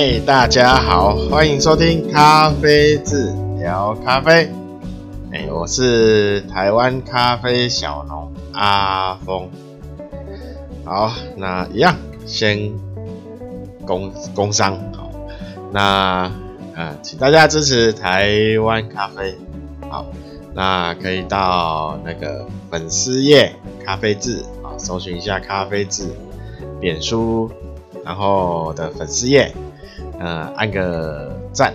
嘿，大家好，欢迎收听咖啡志聊咖啡。哎，我是台湾咖啡小农阿峰。好，那一样先工工商好，那呃，请大家支持台湾咖啡。好，那可以到那个粉丝页咖啡志啊，搜寻一下咖啡志，脸书，然后的粉丝页。呃，按个赞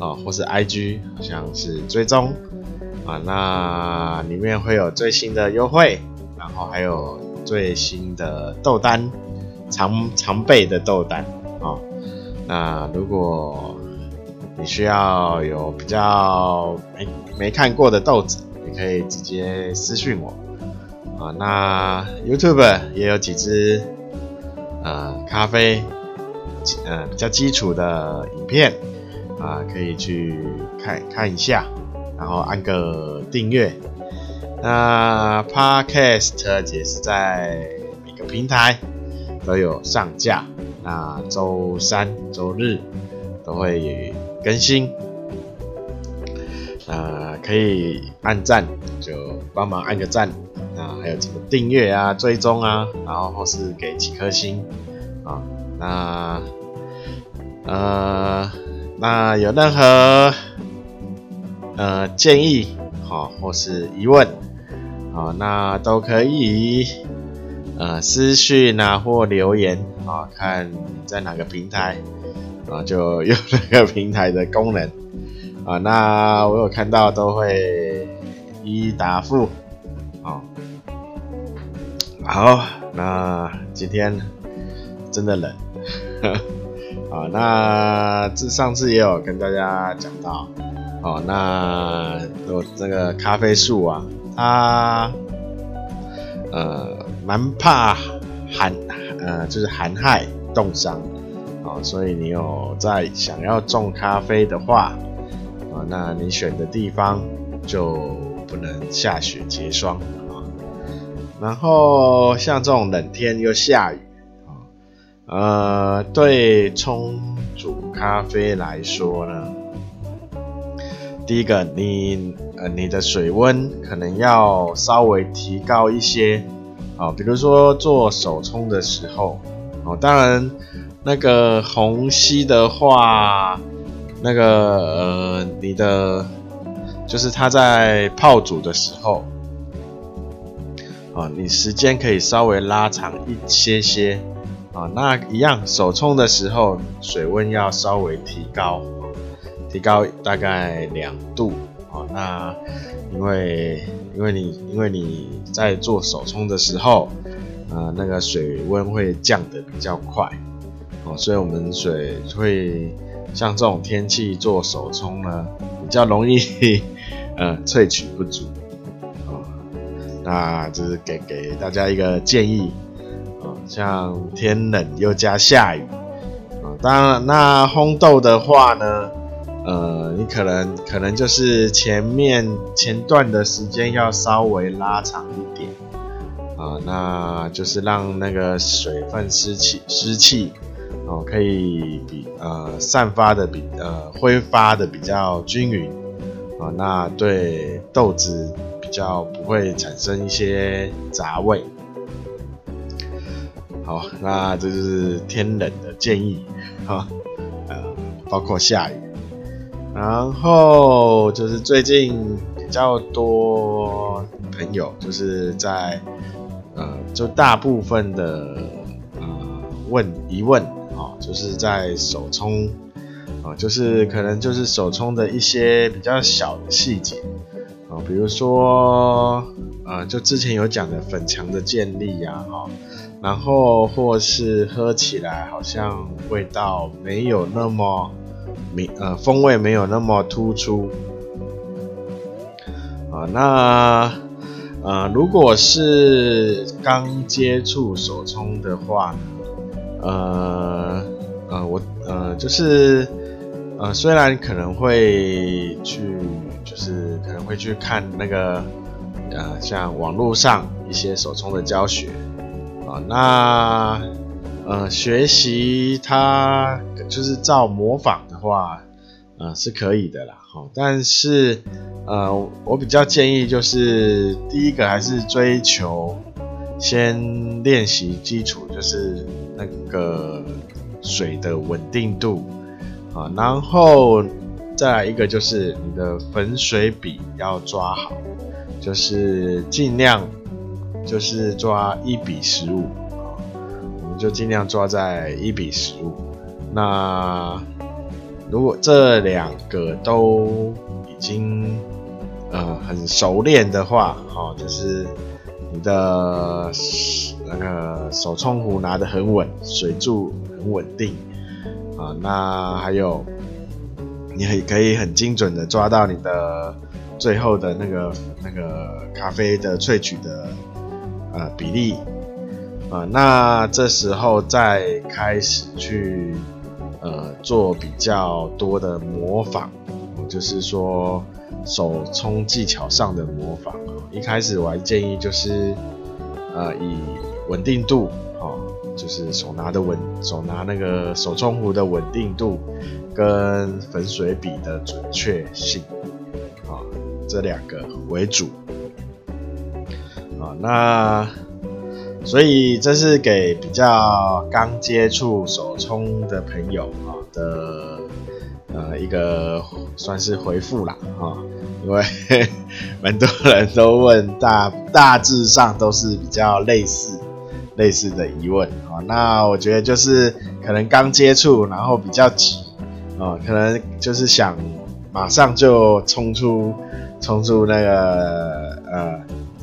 哦，或是 IG 好像是追踪啊，那里面会有最新的优惠，然后还有最新的豆单，常常备的豆单哦。那如果你需要有比较没没看过的豆子，你可以直接私讯我啊。那 YouTube 也有几支呃咖啡。呃，比较基础的影片啊、可以去看看一下，然后按个订阅。那 Podcast 也是在每个平台都有上架，那周三、周日都会更新。呃，可以按赞，就帮忙按个赞啊，还有什么订阅啊、追踪啊，然后或是给几颗星啊。那呃，那有任何呃建议好、或是疑问啊、那都可以呃私讯啊或留言啊、看在哪个平台啊，就有那个平台的功能啊。那我有看到都会一一答复啊。好，那今天真的冷，呵呵啊，那这上次也有跟大家讲到，哦，那有这个咖啡树啊，它呃蛮怕寒，呃就是寒害冻伤，哦，所以你有在想要种咖啡的话，啊、那你选的地方就不能下雪结霜啊、然后像这种冷天又下雨。呃，对冲煮咖啡来说呢，第一个，你呃你的水温可能要稍微提高一些啊、比如说做手冲的时候哦，当然那个虹吸的话，那个呃你的就是它在泡煮的时候啊、哦，你时间可以稍微拉长一些些。啊，那一样，手冲的时候水温要稍微提高，提高大概两度。啊，那因为因为你因为你在做手冲的时候，呃，那个水温会降得比较快，哦，所以我们水会像这种天气做手冲呢，比较容易 呃萃取不足。啊，那就是给给大家一个建议。像天冷又加下雨。啊，当然那烘豆的话呢，呃，你可能可能就是前面前段的时间要稍微拉长一点。啊，那就是让那个水分湿气湿气哦，可以比呃散发的比呃挥发的比较均匀。啊，那对豆子比较不会产生一些杂味。好，那这就是天冷的建议哈，呃，包括下雨，然后就是最近比较多朋友就是在呃，就大部分的呃问疑问啊，就是在手冲啊，就是可能就是手冲的一些比较小的细节啊，比如说呃，就之前有讲的粉墙的建立呀，哈。然后或是喝起来好像味道没有那么明，呃，风味没有那么突出啊。那呃，如果是刚接触手冲的话，呃呃，我呃就是呃，虽然可能会去，就是可能会去看那个呃，像网络上一些手冲的教学。啊那呃学习它就是照模仿的话，呃是可以的啦。好，但是呃我比较建议就是第一个还是追求先练习基础，就是那个水的稳定度啊，然后再来一个就是你的粉水比要抓好，就是尽量。就是抓一比十五啊，我们就尽量抓在一比十五。那如果这两个都已经呃很熟练的话，哈，就是你的那个手冲壶拿得很稳，水柱很稳定啊。那还有，你也可以很精准的抓到你的最后的那个那个咖啡的萃取的。呃，比例，啊、呃，那这时候再开始去呃做比较多的模仿，就是说手冲技巧上的模仿。一开始我还建议就是呃以稳定度，哦，就是手拿的稳，手拿那个手冲壶的稳定度跟粉水比的准确性，啊、这两个为主。那所以这是给比较刚接触手冲的朋友啊的呃一个算是回复啦啊，因为 蛮多人都问大大致上都是比较类似类似的疑问啊，那我觉得就是可能刚接触，然后比较急啊，可能就是想马上就冲出冲出那个呃。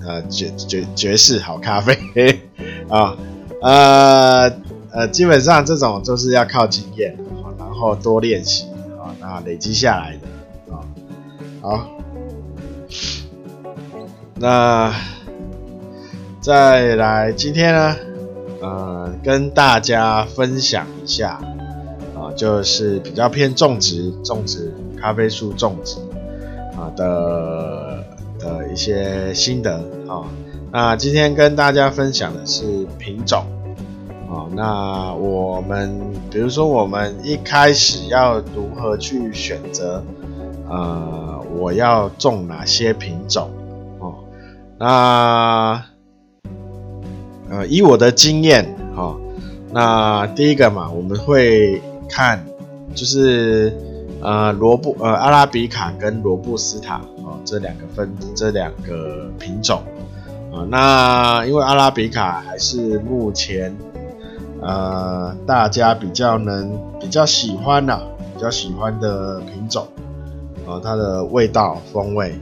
呃，绝绝绝世好咖啡 啊，呃呃，基本上这种就是要靠经验，然后多练习啊，那累积下来的啊，好，那再来今天呢，呃，跟大家分享一下啊，就是比较偏种植种植咖啡树种植啊的。的一些心得啊，那今天跟大家分享的是品种啊，那我们比如说我们一开始要如何去选择，呃，我要种哪些品种哦？那呃，以我的经验哈，那第一个嘛，我们会看就是。呃，罗布呃，阿拉比卡跟罗布斯塔这两个分这两个品种啊，那因为阿拉比卡还是目前呃大家比较能比较喜欢的，比较喜欢的品种啊，它的味道风味。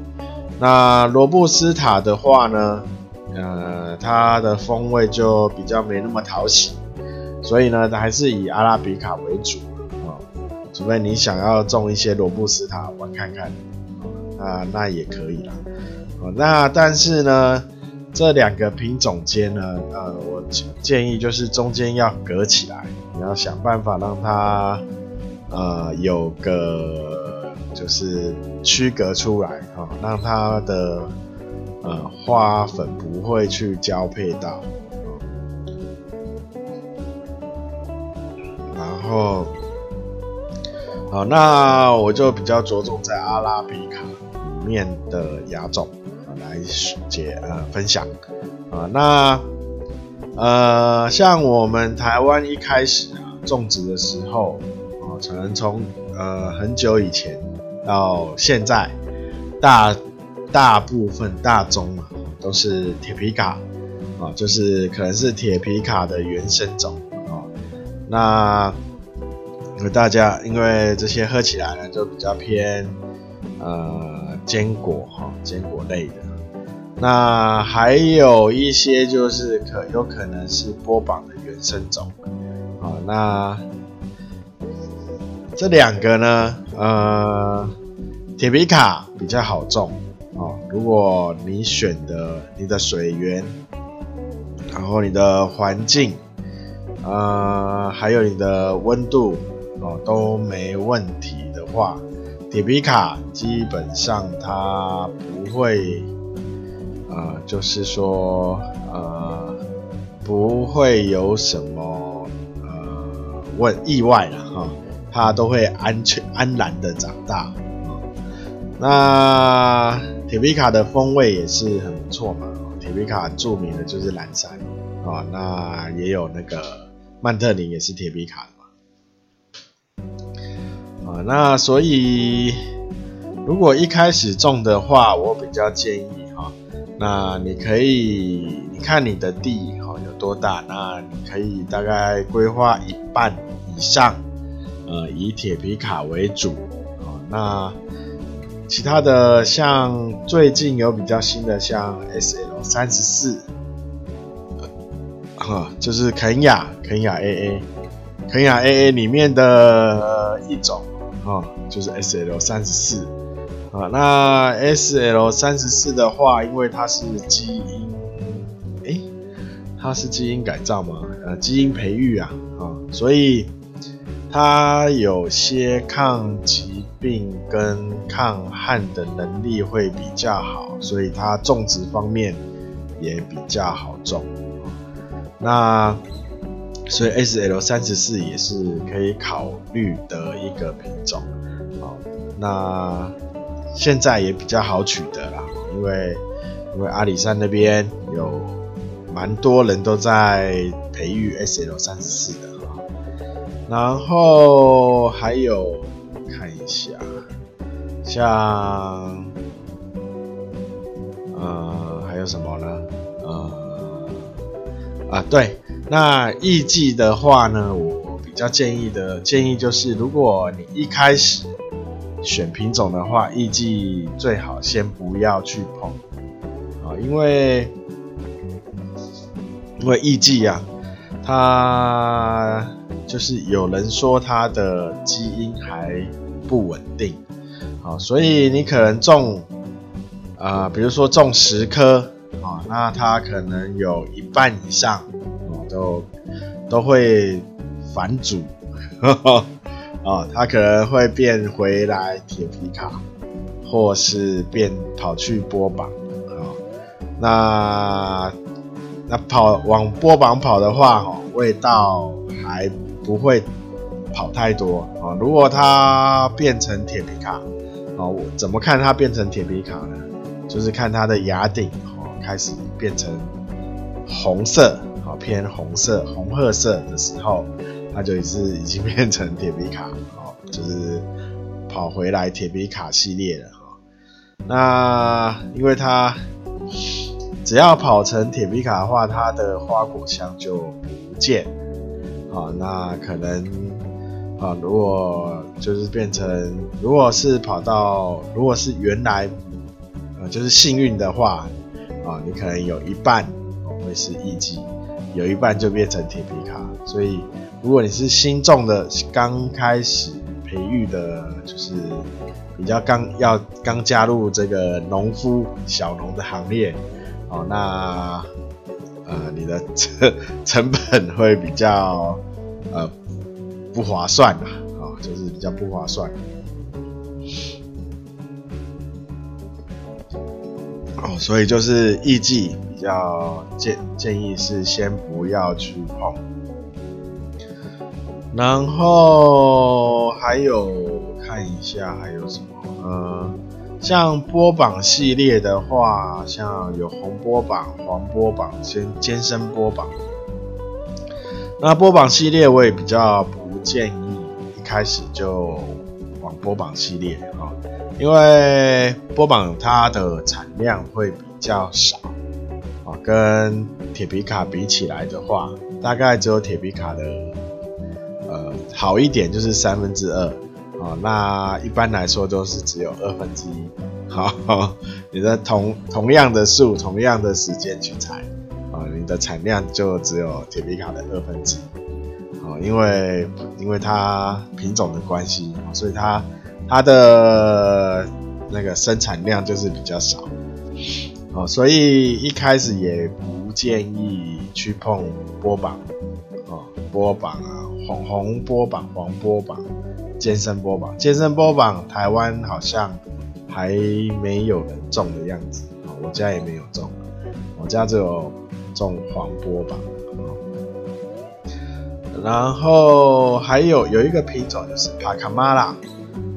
那罗布斯塔的话呢，呃，它的风味就比较没那么讨喜，所以呢，还是以阿拉比卡为主。除非你想要种一些罗布斯塔玩看看，啊，那也可以啦。哦那但是呢，这两个品种间呢，呃，我建议就是中间要隔起来，你要想办法让它，呃，有个就是区隔出来，哦，让它的呃花粉不会去交配到，然后。好，那我就比较着重在阿拉比卡面的亚种来解呃分享啊。那呃，像我们台湾一开始啊种植的时候啊，可能从呃很久以前到现在，大大部分大宗啊都是铁皮卡啊，就是可能是铁皮卡的原生种啊。那大家，因为这些喝起来呢，就比较偏呃坚果哈，坚果类的。那还有一些就是可有可能是波榜的原生种啊。那这两个呢，呃，铁皮卡比较好种啊。如果你选的你的水源，然后你的环境，呃，还有你的温度。哦，都没问题的话，铁皮卡基本上它不会，呃，就是说，呃，不会有什么呃问意外了哈，它都会安全安然的长大。那铁皮卡的风味也是很不错嘛。铁皮卡著名的就是蓝山啊，那也有那个曼特宁也是铁皮卡的那所以如果一开始种的话，我比较建议哈，那你可以你看你的地哈有多大，那你可以大概规划一半以上，呃，以铁皮卡为主啊，那。其他的像最近有比较新的，像 S L 三十四，哈，就是肯亚肯亚 A A，肯亚 A A 里面的一种，哈，就是 S L 三十四，啊，那 S L 三十四的话，因为它是基因，诶、它是基因改造嘛，呃，基因培育啊，啊，所以它有些抗疾病跟抗旱的能力会比较好，所以它种植方面也比较好种。那所以 S L 三十四也是可以考虑的一个品种。好，那现在也比较好取得啦，因为因为阿里山那边有蛮多人都在培育 S L 三十四的哈。然后还有。看一下，像，呃，还有什么呢？呃，啊，对，那艺伎的话呢，我比较建议的建议就是，如果你一开始选品种的话，艺伎最好先不要去碰啊，因为因为艺伎啊，它就是有人说它的基因还。不稳定，好，所以你可能种，啊、比如说种十颗，啊，那它可能有一半以上，哦，都都会返祖，啊，它可能会变回来铁皮卡，或是变跑去波榜，啊，那那跑往波榜跑的话，哦，味道还不会。跑太多啊！如果它变成铁皮卡，哦，我怎么看它变成铁皮卡呢？就是看它的牙顶哦开始变成红色，好偏红色、红褐色的时候，它就是已经变成铁皮卡，哦，就是跑回来铁皮卡系列了哈。那因为它只要跑成铁皮卡的话，它的花果香就不见，啊，那可能。啊，如果就是变成，如果是跑到，如果是原来，呃，就是幸运的话，啊，你可能有一半会是艺伎，有一半就变成铁皮卡。所以，如果你是新种的，刚开始培育的，就是比较刚要刚加入这个农夫小农的行列，哦，那呃，你的成成本会比较呃。不划算啊，啊，就是比较不划算。哦，所以就是艺伎比较建建议是先不要去碰。然后还有看一下还有什么，呃，像波榜系列的话，像有红波榜、黄波榜、先尖身波榜。那波榜系列我也比较不。建议一开始就往波榜系列啊，因为波榜它的产量会比较少啊，跟铁皮卡比起来的话，大概只有铁皮卡的呃好一点就是三分之二啊，那一般来说都是只有二分之一。好，你的同同样的数，同样的时间去采啊，你的产量就只有铁皮卡的二分之一。因为因为它品种的关系，所以它它的那个生产量就是比较少，哦，所以一开始也不建议去碰波榜，哦，波榜啊，红红波榜、黄波榜、尖身波榜、尖身波榜，台湾好像还没有人种的样子，我家也没有种，我家只有种黄波榜。然后还有有一个品种就是帕卡马拉。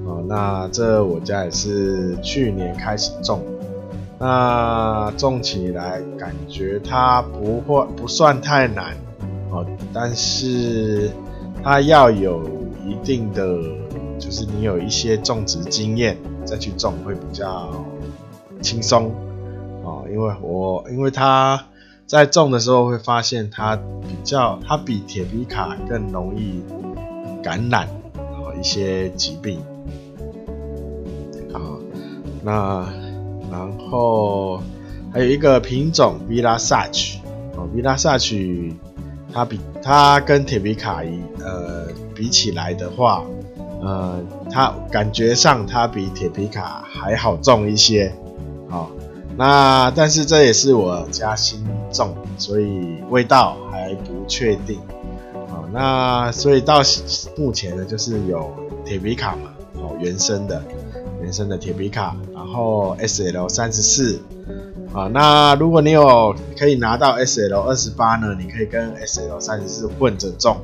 哦，那这我家也是去年开始种，那种起来感觉它不会不算太难哦，但是它要有一定的，就是你有一些种植经验再去种会比较轻松哦，因为我因为它。在种的时候会发现它比较，它比铁皮卡更容易感染啊一些疾病啊。那然后还有一个品种 Village 哦，Village 它比它跟铁皮卡一呃比起来的话，呃，它感觉上它比铁皮卡还好种一些啊。那但是这也是我家新种，所以味道还不确定啊。那所以到目前呢，就是有铁皮卡嘛，哦，原生的原生的铁皮卡，然后 SL 三十四啊。那如果你有可以拿到 SL 二十八呢，你可以跟 SL 三十四混着种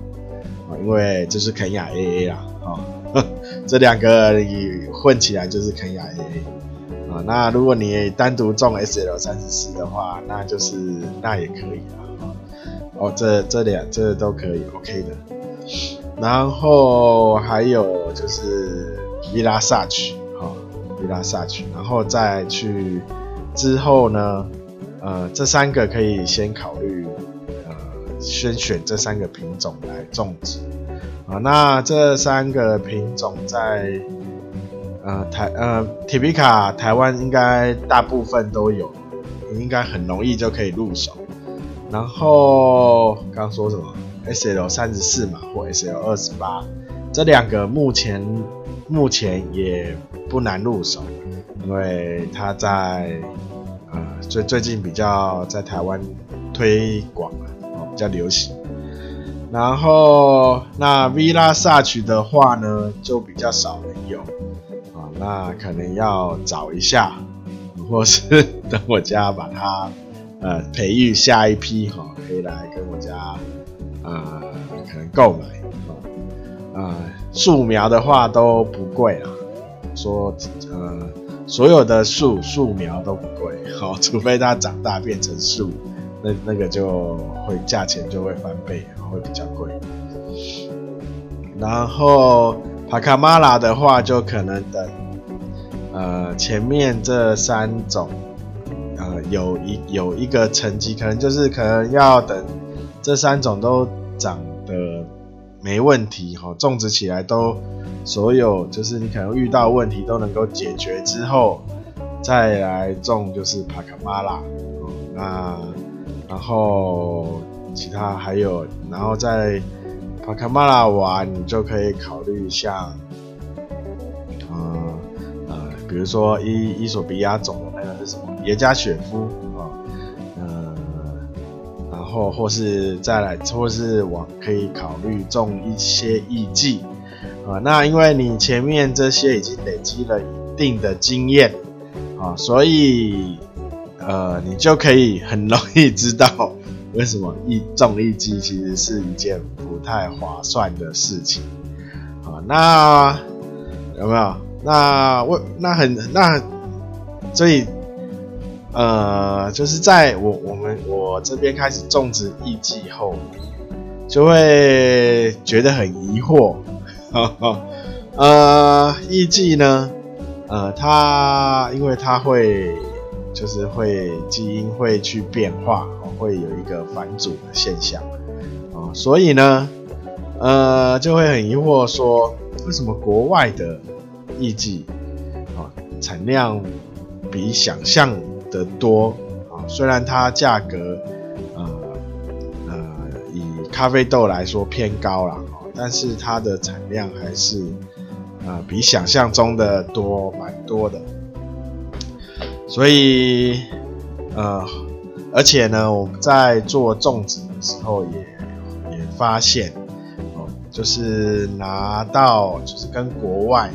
啊，因为这是肯亚 AA 啦，啊，这两个你混起来就是肯亚 AA。啊，那如果你单独种 SL 三十四的话，那就是那也可以啦。哦，这这两这都可以，OK 的。然后还有就是 vlasage Village 哈，Village 然后再去之后呢，呃，这三个可以先考虑，呃，先选这三个品种来种植。啊，那这三个品种在。呃，台呃铁皮卡台湾应该大部分都有，应该很容易就可以入手。然后刚刚说什么 SL 三十四嘛，或 SL 二十八，这两个目前目前也不难入手，因为它在呃最最近比较在台湾推广啊，比较流行。然后那 Village 的话呢，就比较少人有。那可能要找一下，或是等我家把它呃培育下一批哈，可以来跟我家呃可能购买，呃树苗的话都不贵啊，说呃所有的树树苗都不贵，好，除非它长大变成树，那那个就会价钱就会翻倍，会比较贵。然后帕卡马拉的话，就可能等。呃，前面这三种，呃，有一有一个成绩，可能就是可能要等这三种都长得没问题哈，种植起来都所有就是你可能遇到问题都能够解决之后，再来种就是帕卡马拉，那然后其他还有，然后在帕卡马拉完，你就可以考虑像。比如说伊伊索比亚种的那个是什么？耶加雪夫，后或是再来，或是往可以考虑种一些艺伎啊。那因为你前面这些已经累积了一定的经验啊，所以呃，你就可以很容易知道为什么一种艺伎其实是一件不太划算的事情啊。那有没有？那我那很那，所以呃，就是在我我们我这边开始种植艺伎后，就会觉得很疑惑。呵 呵呃，艺伎呢，呃，它因为它会就是会基因会去变化，会有一个返祖的现象，哦，所以呢，呃，就会很疑惑说，为什么国外的艺伎啊，产量比想象的多啊。虽然它价格呃呃以咖啡豆来说偏高了啊，但是它的产量还是啊、比想象中的多蛮多的。所以呃，而且呢，我们在做种植的时候也也发现哦，就是拿到就是跟国外。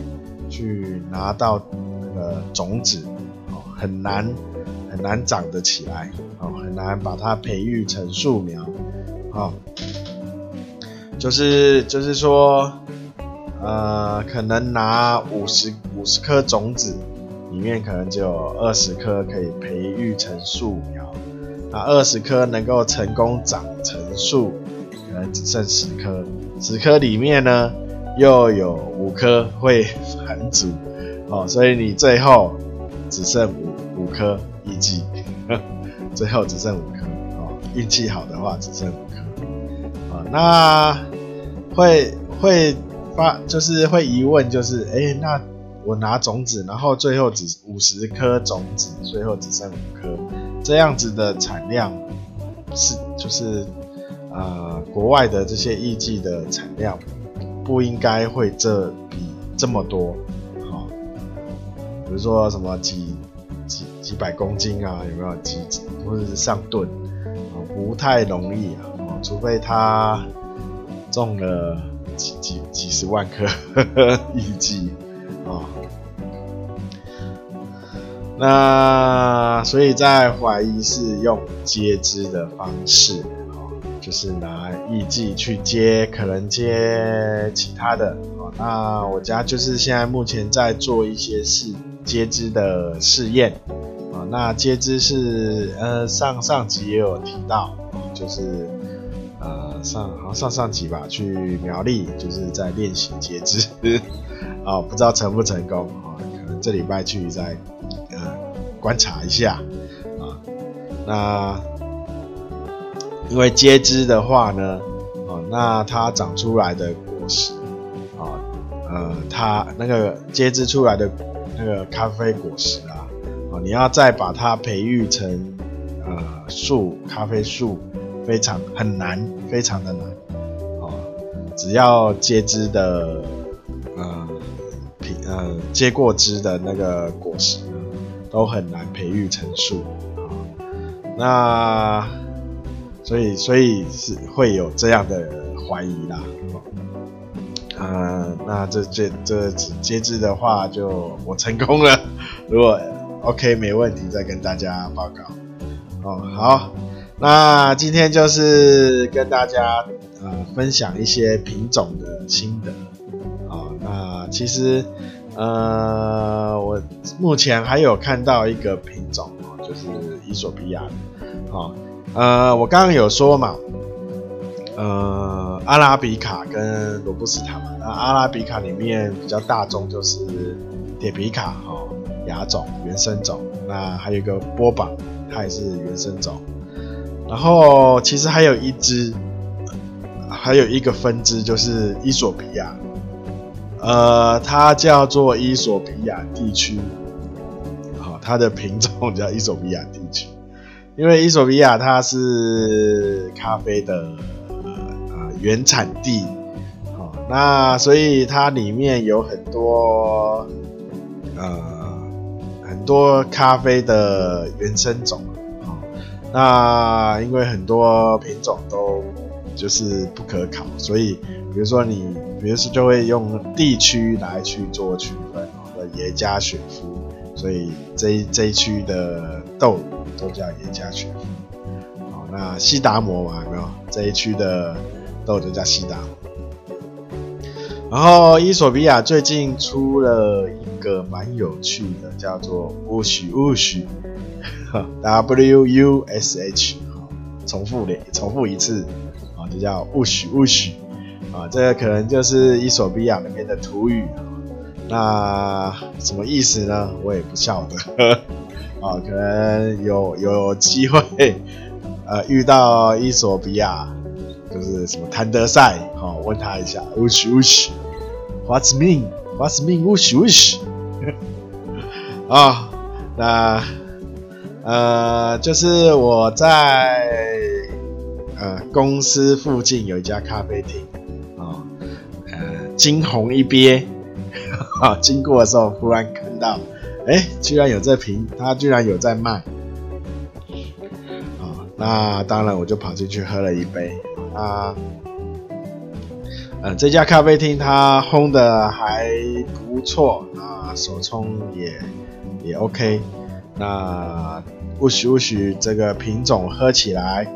去拿到那个种子哦，很难很难长得起来哦，很难把它培育成树苗哦。就是就是说，呃，可能拿五十五十颗种子，里面可能就有二十颗可以培育成树苗，那二十颗能够成功长成树，可能只剩十颗，十颗里面呢，又有五颗会繁殖，哦，所以你最后只剩五五颗一季，最后只剩五颗，哦，运气好的话只剩五颗，啊，那。会会发就是会疑问，就是哎，那我拿种子，然后最后只五十颗种子，最后只剩五颗，这样子的产量是就是呃国外的这些艺伎的产量不应该会这比这么多，好，比如说什么几几几百公斤啊，有没有几或者是上吨啊，不太容易啊，除非他。种了几几几十万颗 艺伎啊，那所以在怀疑是用接枝的方式啊，就是拿艺伎去接，可能接其他的啊。那我家就是现在目前在做一些事接枝的试验啊。那接枝是呃上上集也有提到，就是呃。上好像上上集吧，去苗栗就是在练习接枝，啊，不知道成不成功啊？可能这礼拜去再呃观察一下啊。那因为接枝的话呢，啊，那它长出来的果实啊，呃，它那个接枝出来的那个咖啡果实啊，啊，你要再把它培育成呃树咖啡树。非常很难，非常的难，哦，只要接枝的，呃，品呃接过枝的那个果实，都很难培育成树，啊、那所以所以是会有这样的怀疑啦，呃，那这这这接枝的话就我成功了，如果 OK 没问题，再跟大家报告，哦，好。那今天就是跟大家呃分享一些品种的心得啊。那其实呃我目前还有看到一个品种哦，就是伊索比亚的啊。呃，我刚刚有说嘛，呃，阿拉比卡跟罗布斯塔嘛。那阿拉比卡里面比较大众就是铁皮卡哈，亚种原生种。那还有一个波榜，它也是原生种。然后其实还有一支，还有一个分支就是伊索比亚，呃，它叫做伊索比亚地区，好，它的品种叫伊索比亚地区，因为伊索比亚它是咖啡的原产地，好，那所以它里面有很多呃很多咖啡的原生种。那因为很多品种都就是不可考，所以比如说你，比如说就会用地区来去做区分，哦，耶加雪夫，所以这一这一区的豆都叫耶加雪夫。好，那西达摩嘛，有没有？这一区的豆就叫西达。然后伊索比亚最近出了一个蛮有趣的，叫做乌许乌许。W U S H，重复的，重复一次，啊，就叫乌许乌许，啊，这个可能就是伊索比亚那边的土语，那什么意思呢？我也不晓得，啊，可能有有机会，呃，遇到伊索比亚，就是什么谭德赛，好，问他一下，乌许乌许，What's mean？What's mean？乌许乌许，啊，那。呃，就是我在呃公司附近有一家咖啡厅啊，呃惊鸿一瞥，啊，经过的时候忽然看到，哎，居然有这瓶，它居然有在卖，啊，那当然我就跑进去喝了一杯，啊，嗯这家咖啡厅它烘的还不错啊，手冲也也 OK，那。乌许乌许这个品种喝起来，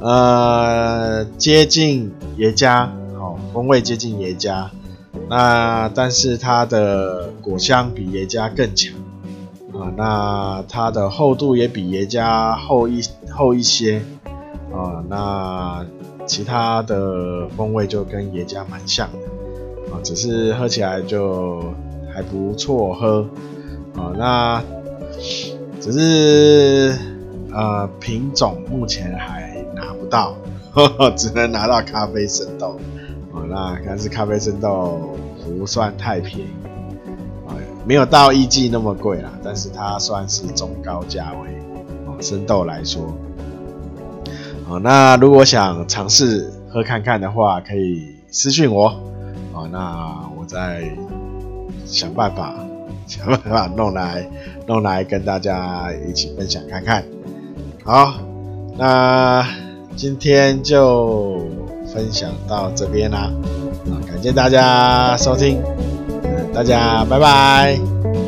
呃，接近耶加，好、哦，风味接近耶加，那但是它的果香比耶加更强啊，那它的厚度也比耶加厚一厚一些啊，那其他的风味就跟野加蛮像的啊，只是喝起来就还不错喝啊，那只是呃品种目前还拿不到。呵呵，只能拿到咖啡生豆，啊，那但是咖啡生豆不算太便宜，啊，没有到一季那么贵啦，但是它算是中高价位，哦，生豆来说，那如果想尝试喝看看的话，可以私讯我，哦，那我再想办法想办法弄来弄来跟大家一起分享看看，好，那。今天就分享到这边啦，啊，感谢大家收听，大家拜拜。